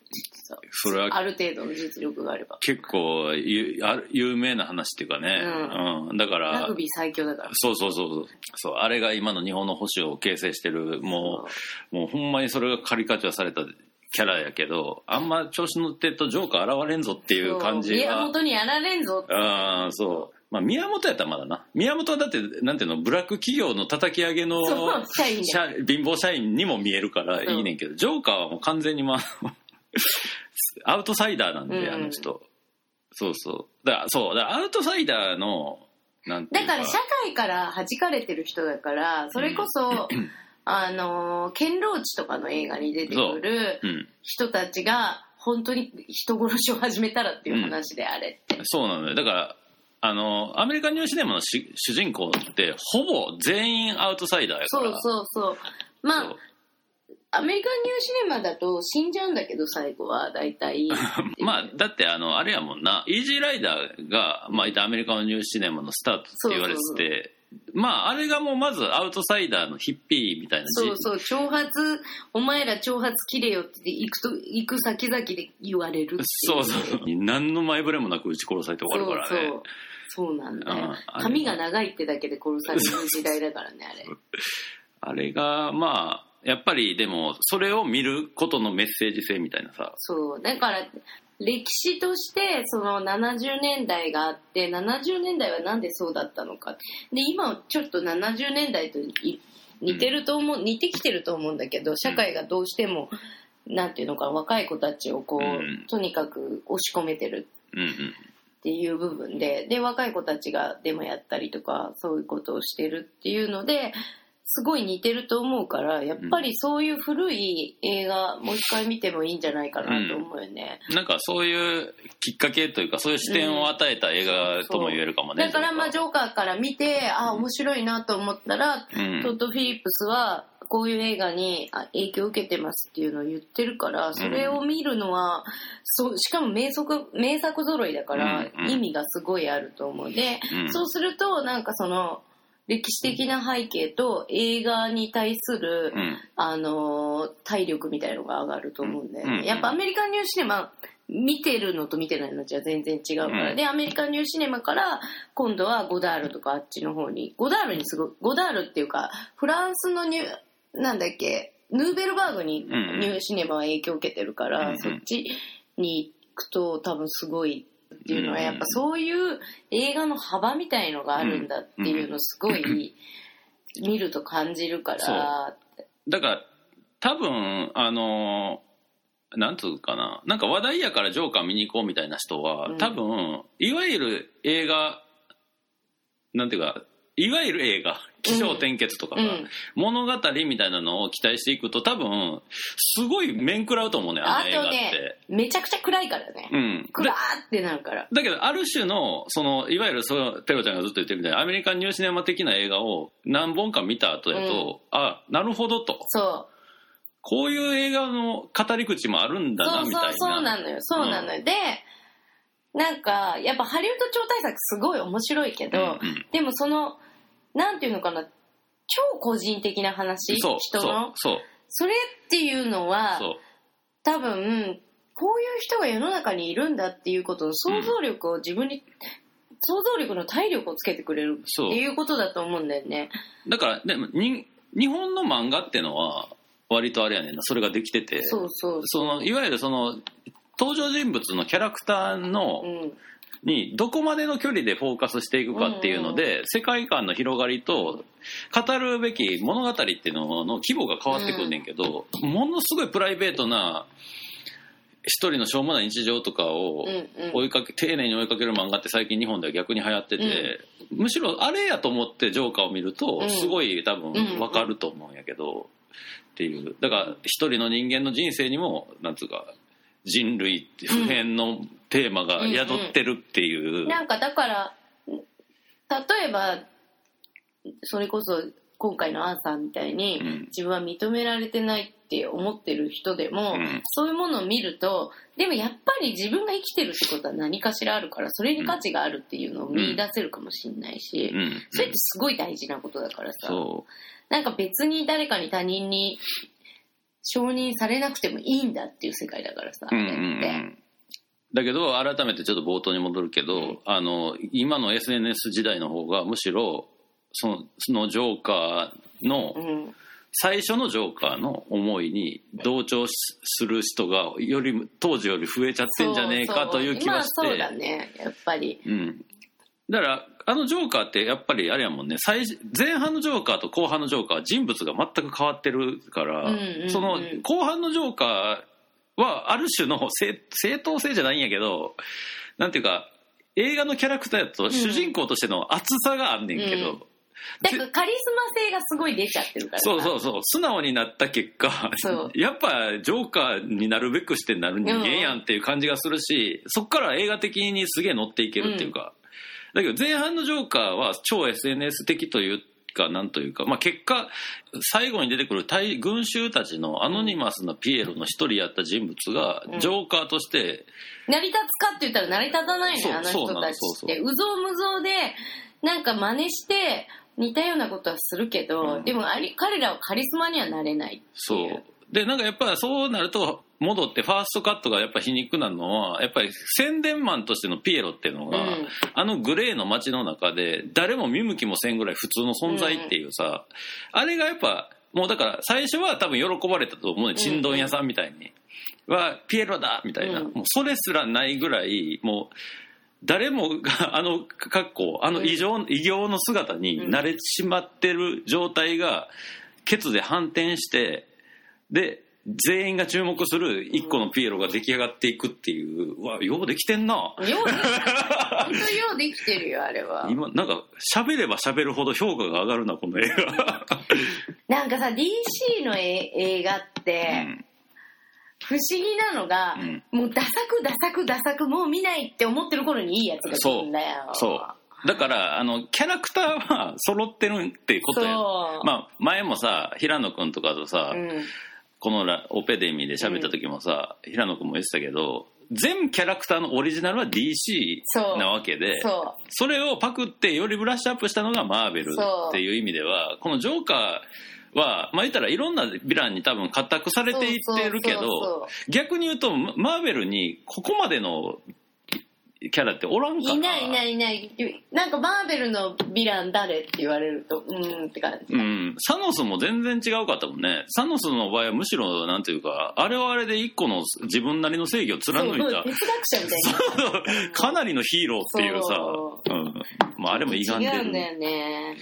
それはある程度の実力があれば。結構有名な話っていうかね、うん。だからラグビー最強だから。そうそうそうそう。あれが今の日本の保守を形成してるもうもうほんまにそれがカリカチュアされたキャラやけどあんま調子乗ってるとジョーカー現れんぞっていう感じ宮は本にやられんぞって。ああそうまあ宮本やったらまだな。宮本はだってなんていうのブラック企業の叩き上げのそう社員貧乏社員にも見えるからいいねんけど。ジョーカーはもう完全にまあ アウトサイダーなんで、うん。あの人。そうそう。だからそう。だからアウトサイダーのなんてだから社会から弾かれてる人だからそれこそ、あの堅牢地とかの映画に出てくるう。ん。人たちが本当に人殺しを始めたらっていう話であれって、そうなのよ。だからあのアメリカンニューシネマのし主人公ってほぼ全員アウトサイダーやかそうらそうそう。まそう。あアメリカンニューシネマだと死んじゃうんだけど最後は大体。まあだってあのあれやもんな。イージーライダーが、まあ、いたアメリカのニューシネマのスタートって言われててまああれがもうまずアウトサイダーのヒッピーみたいなそうそう挑発お前ら挑発切れよって行くと行く先々で言われるそうそう。何の前触れもなく撃ち殺されて終わるからね。そうそうそうなんだ髪が長いってだけで殺される時代だからねあれ。あれがまあやっぱりでもそれを見ることのメッセージ性みたいなさ。そう。だから歴史としてその70年代があって70年代はなんでそうだったのか。で今ちょっと70年代とい似てると思う、似てきてると思うんだけど社会がどうしても、なんていうのかな若い子たちをこう、うん。とにかく押し込めてる。うんうんっていう部分でで若い子たちがデモやったりとかそういうことをしてるっていうのですごい似てると思うからやっぱりそういう古い映画もう一回見てもいいんじゃないかなと思うよね。なんかそういうきっかけというかそういう視点を与えた映画とも言えるかもね、だからまあジョーカーから見てあ面白いなと思ったら、うん。トッド・フィリップスはこういう映画にあ影響を受けてますっていうのを言ってるからそれを見るのは、そうしかも名作名作揃いだからうんうん。意味がすごいあると思う。で、うん。そうするとなんかその歴史的な背景と映画に対する、うん。あのー体力みたいのが上がると思うんだよね、うんやっぱアメリカンニューシネマ見てるのと見てないのじゃ全然違うから、うん。でアメリカンニューシネマから今度はゴダールとかあっちの方にゴダールにすごいゴダールっていうかフランスのニュなんだっけ？ヌーベルバーグにうんニューシネマは影響を受けてるから、うんそっちに行くと多分すごいっていうのはうんやっぱそういう映画の幅みたいのがあるんだっていうのすごい見ると感じるから、だから多分あのなんつうかな。なんか話題やからジョーカー見に行こうみたいな人は、うん。多分いわゆる映画なんていうかいわゆる映画起承転結とかさ、うん物語みたいなのを期待していくと多分すごい面食らうと思うねああの映画って。とねめちゃくちゃ暗いからね、うん、暗ーってなるから。だけどある種のそのいわゆるそのペロちゃんがずっと言ってるみたいなアメリカンニューシネマ的な映画を何本か見た後やと、あなるほどと。そう。こういう映画の語り口もあるんだなそうみたいな。そうそうなのよ。そうなのよ、でなんかやっぱハリウッド超大作すごい面白いけど、うんうん。でもそのなんていうのかな超個人的な話人の？それっていうのは多分こういう人が世の中にいるんだっていうことの想像力を自分に、想像力の体力をつけてくれるっていうことだと思うんだよね。だからでもに日本の漫画ってのは割とあれやねんなそれができてて。そうそう。そのいわゆるその登場人物のキャラクターの、うん。にどこまでの距離でフォーカスしていくかっていうので、世界観の広がりと語るべき物語っていうのの規模が変わってくんねんけど、ものすごいプライベートな一人のしょうもない日常とかを追いかけ、丁寧に追いかける漫画って最近日本では逆に流行ってて、むしろあれやと思ってジョーカーを見るとうん。すごい多分うんわかると思うんやけど、っていう。だから一人の人間の人生にもなんつうか人類って普遍のテーマが宿ってるっていう、なんかだから例えばそれこそ今回のアーサーみたいに、うん。自分は認められてないって思ってる人でも、うん。そういうものを見るとでもやっぱり自分が生きてるってことは何かしらあるからそれに価値があるっていうのを見出せるかもしれないし、うん。うん。それってすごい大事なことだからさ。そなんか別に誰かに他人に承認されなくてもいいんだっていう世界だからさ、う、うんうん。うん、だけど改めてちょっと冒頭に戻るけど、あの今の SNS 時代の方がむしろそのそのジョーカーの、うん。最初のジョーカーの思いに同調しする人がより当時より増えちゃってんじゃねえかという気がして。まあそうだねやっぱり。うん、だからあのジョーカーってやっぱりあれやもんね。最前半のジョーカーと後半のジョーカーは人物が全く変わってるから、うんうんうん。その後半のジョーカーはある種の正正当性じゃないんやけどなんていうか映画のキャラクターやと主人公としての熱さがあんねんけど、うんだからカリスマ性がすごい出ちゃってるから。さそうそうそう。素直になった結果 やっぱジョーカーになるべくしてなる人間やんっていう感じがするし、そっから映画的にすげえ乗っていけるっていうか、だけど前半のジョーカーは超 SNS 的というかなんというか、まあ、結果最後に出てくる対群衆たちのアノニマスなピエロの一人やった人物がうん。ジョーカーとして、成り立つかって言ったら成り立たないねあの人たちって。うぞうむぞうでなんか真似して似たようなことはするけど、うん。でもあり彼らはカリスマにはなれないそう。でなんかやっぱそうなると戻ってファーストカットがやっぱ皮肉なのはやっぱり宣伝マンとしてのピエロっていうのが、うん。あのグレーの街の中で誰も見向きもせんぐらい普通の存在っていうさ、あれがやっぱもうだから最初は多分喜ばれたと思うねちんどん屋さんみたいに「はピエロだ!」みたいな、うん。もうそれすらないぐらいもう誰もがあの格好あの異常、異形の姿に慣れてしまってる状態がケツで反転してで全員が注目する一個のピエロが出来上がっていくっていう。うわようできてんな。ようできてる本当ようできてるよあれは。今なんか喋れば喋るほど評価が上がるなこの映画、なんかさ DC のえ映画って、不思議なのが、うん。もうダサくダサくダサくもう見ないって思ってる頃にいいやつが来るんだよ。そう。だからあのキャラクターは揃ってるってことやまあ前もさ平野君とかとさ、うんこのラオペデミーで喋った時もさ、平野君も言ってたけど全キャラクターのオリジナルは DC なわけでそそれをパクってよりブラッシュアップしたのがマーベルっていう意味ではこのジョーカーはまあ言ったらいろんなヴィランに多分固くされていってるけど逆に言うとママーベルにここまでのキャラっておらんかないいないいないいない。なんかマーベルのヴィラン誰って言われるとうーんって感じ。うん、サノスも全然違うかったもんね。サノスの場合はむしろなんていうかあれはあれで一個の自分なりの正義を貫いた。哲学者みたいな。かなりのヒーローっていうさ、そう。うん。まあ、あれも歪んで。る違うんだよね。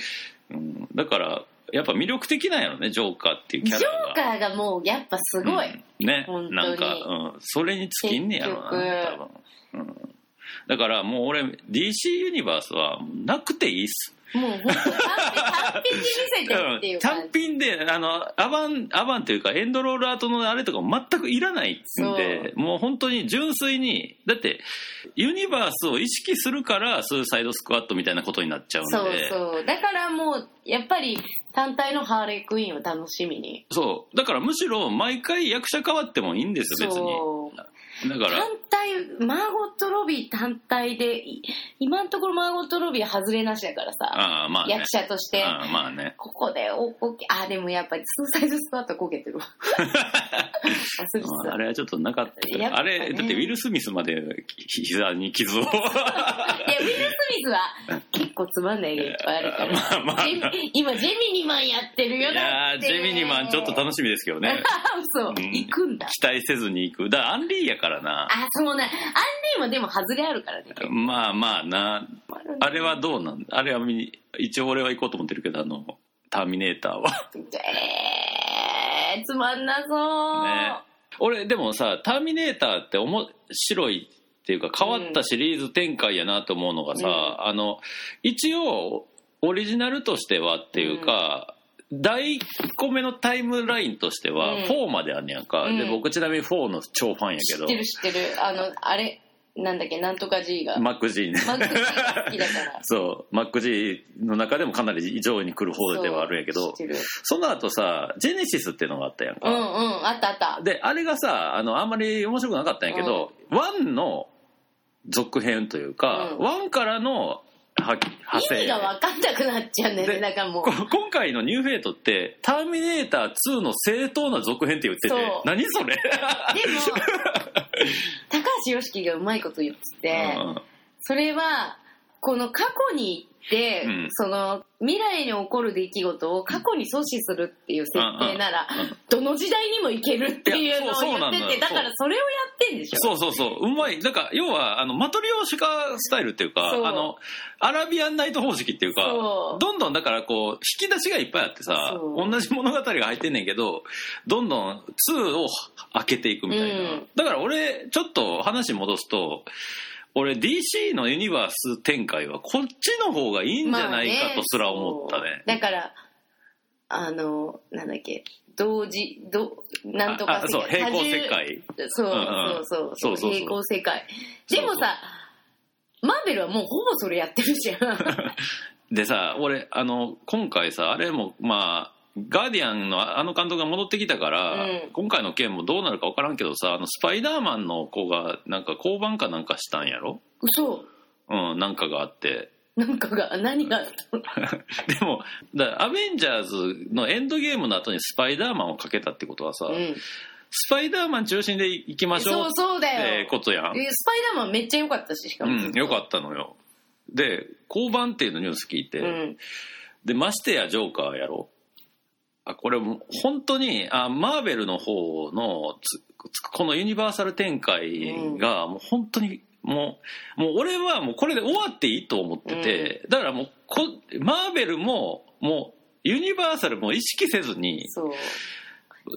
うん、だからやっぱ魅力的なんやろねジョーカーっていうキジョャラが。ーカーがもうやっぱすごい、うん。ね。本当に。なんか、うん、それに尽きんねやろな結多分、うん、だからもう俺 DC ユニバースはなくていいっす。もう本当単品に見せてっていう感単じ品であのアバンアバンというかエンドロールアートのあれとかも全くいらないんでもう本当に純粋にだってユニバースを意識するからスーサイドスクワットみたいなことになっちゃうんで。そうそう。だからもうやっぱり単体のハーレークイーンを楽しみに。そう。だからむしろ毎回役者変わってもいいんですよ別にだから。単体マーゴット・ロビー単体でい今のところマーゴット・ロビー外れなしだからさ。ああまあね。役者として。ああまあね。ここでおこけあでもやっぱりスーサイドスクワットこけてるわ。あれはちょっとなかったね。あれだってウィル・スミスまでひ膝に傷をいやウィル・スミスは結構つまんない 映画いっぱいあるから、まあまあ今ジェミニマンやってるよいやージェミニマンちょっと楽しみですけどね そう、ん。行くんだ。期待せずに行く。だからアンリーやからな。あそうね。アンディもでも外れあるからねまあまあな。あれはどうなん？あれは一応俺は行こうと思ってるけどあのターミネーターは。えー、つまんなそう、ね。俺でもさ「ターミネーター」って面白いっていうか変わったシリーズ展開やなと思うのがさ、うん。あの一応オリジナルとしてはっていうか、第1個目のタイムラインとしてはうん。4まであんねやんか、うん。で僕ちなみに4の超ファンやけど。知ってる知ってる。あの あれなんだっけなんとか G が。マック G ね。マック G が好きだから。そう。マック G の中でもかなり上位に来る方ではあるんやけど。その後さジェネシスっていうのがあったやんか、うんうんあったあった。であれがさあのあんまり面白くなかったんやけど、1の続編というか、うん。1からのは派生 意味が分かんなくなっちゃうんだよねでだからもう。こ今回のニューフェイトって「ターミネーター2」の正統な続編って言ってて何それ？でも高橋ヨシキがうまいこと言ってて、うん。それはこの過去にうん。その未来に起こる出来事を過去に阻止するっていう設定なら、どの時代にも行けるっていうのを言っててだからそれをやってんでしょ。そうそうそう。うまい。なんか要はあのマトリオシカスタイルっていうかあのアラビアンナイト方式っていうかどんどんだからこう引き出しがいっぱいあってさ同じ物語が入ってんねんけどどんどん2を開けていくみたいな、うん。だから俺ちょっと話戻すと俺 DC のユニバース展開はこっちの方がいいんじゃないかとすら思ったね,、そう。だからあのなんだっけ同時どなんとかそう平行世界。そううんうん。そうそうそう平行世界そう。でもさマーベルはもうほぼそれやってるじゃんでさ俺あの今回さあれもまあガーディアンのあの監督が戻ってきたから、うん。今回の件もどうなるか分からんけどさあのスパイダーマンの子がなんか交番かなんかしたんやろ？嘘。うんなんかがあって。なんかが 何があったの？でもだアベンジャーズのエンドゲームの後にスパイダーマンをかけたってことはさ、うん。スパイダーマン中心で行きましょそううそうだってよことやん。えスパイダーマンめっちゃ良かったししかも。うんよかったのよ。で交番っていうのニュース聞いて、うん。でましてやジョーカーやろあこれ本当にあマーベルの方のこのユニバーサル展開がもう本当にもうもう俺はもうこれで終わっていいと思ってて、だからもうこマーベルももうユニバーサルも意識せずに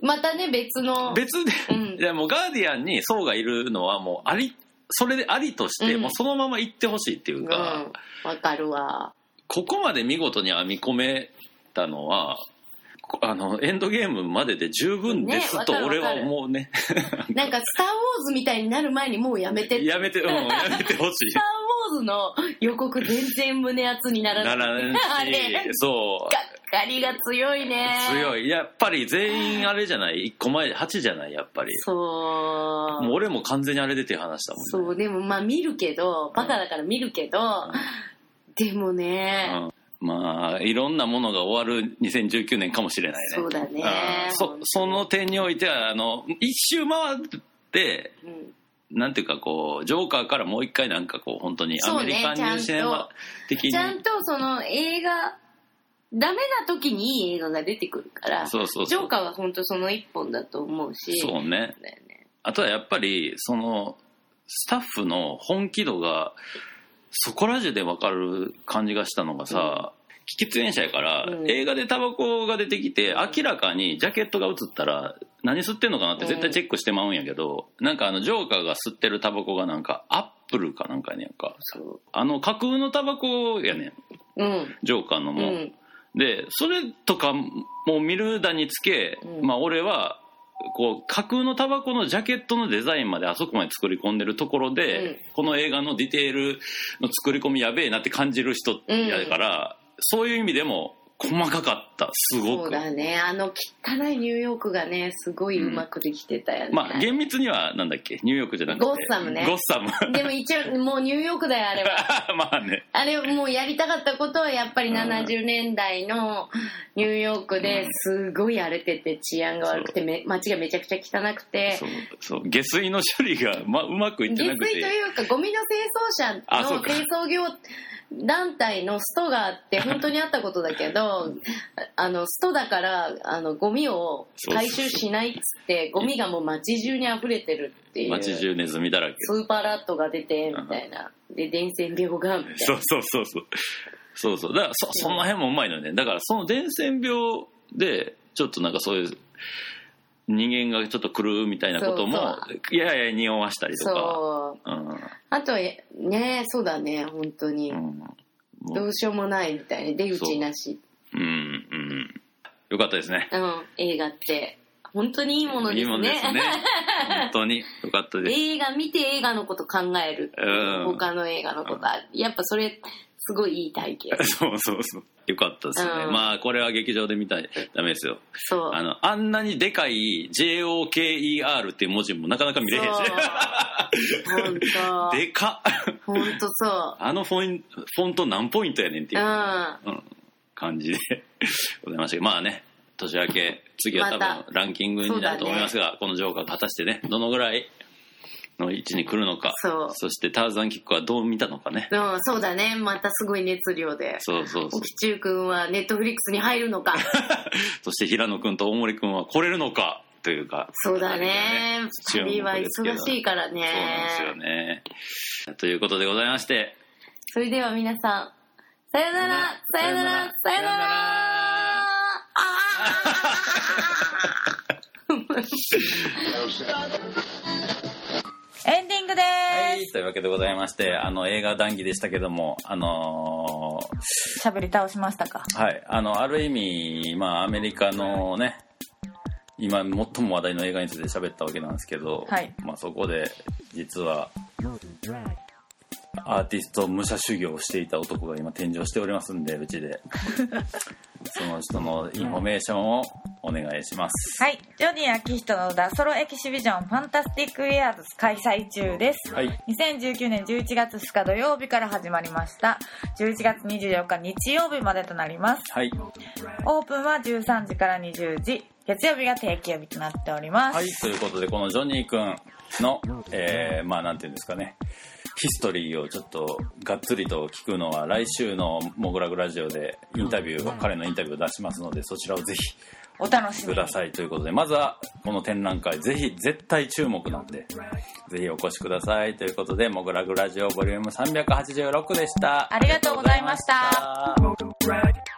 またね別の別で、うん。いやもうガーディアンに層がいるのはもうありそれでありとして、うん。もうそのまま行ってほしいっていううん。か、わかるわ。ここまで見事に編み込めたのはこあのエンドゲームまでで十分ですねと俺は思うね。なんか「スター・ウォーズ」みたいになる前にもうやめて。やめて、うん、やめてほしスター・ウォーズの予告全然胸熱にならい。ないならんあれしそう。がっかりが強いね。強い。やっぱり全員あれじゃない？1個前8じゃない？やっぱり。そう。もう俺も完全にあれで手離したもんね。そうでもまあ見るけどバカだから見るけど、でもね、うんまあいろんなものが終わる2019年かもしれないね。そうだね。うんそその点においてはあの一周回ってうん。なんていうかこうジョーカーからもう一回なんかこう本当にアメリカンニューシネマ的に。ちゃんとその映画ダメな時にいい映画が出てくるからそうそうジョーカーは本当その一本だと思うし。そうね。ね。あとはやっぱりそのスタッフの本気度がそこら中で分かる感じがしたのがさ、喫煙者やから、うん。映画でタバコが出てきて明らかにジャケットが映ったら何吸ってんのかなって絶対チェックしてまうんやけど、なんかあのジョーカーが吸ってるタバコがなんかアップルかなんかやねんか。そあの架空のタバコやねん。ううん。ジョーカーのも、うん。でそれとかも見るだにつけ、うん。まあ俺はこう架空のタバコのジャケットのデザインまであそこまで作り込んでるところで、うん。この映画のディテールの作り込みやべえなって感じる人やから、そういう意味でも細かかった。すごく。そうだね。あの汚いニューヨークがねすごいうまくできてたよね、まあ厳密にはなんだっけ？ニューヨークじゃなくて。ゴッサムね。ゴッサム。でも一応もうニューヨークだよあれは。まあね。あれもうやりたかったことはやっぱり70年代のニューヨークですごい荒れてて治安が悪くてめ街がめちゃくちゃ汚くて。そう。そう。下水の処理が、ま、うまくいって下なくて。水というかゴミの清掃車の清掃業団体のストがあって本当にあったことだけどあのストだからあのゴミを回収しないっつってゴミがもう街中に溢れてるっていう街中ネズミだらけ。スーパーラットが出てみたいな。で伝染病がみたいな。そうそうそうそう。そうそう。だからそその辺もうまいのよね。だからその伝染病でちょっとなんかそういう人間がちょっと来るみたいなこともやいや匂わしたりとか。そう。うん。あとえねそうだね本当に、うん。もう。どうしようもないみたいに出口なし。う。んうん。よかったですね。うん映画って。本当にいいものですね。いいもんですね。本当に。よかったです。映画見て映画のこと考える。うん。他の映画のことはやっぱそれすごいいい体験。そうそうそう。よかったですね、うん。まあこれは劇場で見たらダメですよ。そう。あのあんなにでかい JOKER っていう文字もなかなか見れへんし。本当。でかっ。本当そあのフォンフォント何ポイントやねんってういう。う、ん。うん。感じでございましたけど。まあね年明け次は多ま分ランキングになると思いますが、このジョーカーが果たしてねどのぐらいの位置に来るのか。そう。してターザンキックはどう見たのかね。うんそうだね。またすごい熱量で。そうそうそう。沖中君はネットフリックスに入るのか。そして平野君と大森君は来れるのか。というかそうだね。二人は忙しいからそうなんですよね。ねということでございまして。それでは皆さんさよなら。さよなら。さよなら エンディングではいす。というわけでございましてあの映画談義でしたけどもあの喋り倒しましたか？ーはいあのある意味まあアメリカのね今最も話題の映画について喋ったわけなんですけど、はいまあ、そこで実はアーティスト武者修行をしていた男が今展示しておりますんでうちで その人のインフォメーションをお願いしますはい。ジョニー・アキヒトの The Solo Exhibition Fantastic Years 開催中です。はい2019年11月2日土曜日から始まりました。11月24日日曜日までとなります。はいオープンは13時から20時。月曜日が定休曜日となっております。はい、ということで、このジョニー君の、えー、まあ、なんていうんですかね、ヒストリーをちょっとがっつりと聞くのは、来週のモグラグラジオでインタビューを、彼のインタビューを出しますので、そちらをぜひお楽しみに。ください。ということで、まずはこの展覧会、ぜひ絶対注目なんで、ぜひお越しください。ということで、モグラグラジオボリューム386でした。ありがとうございました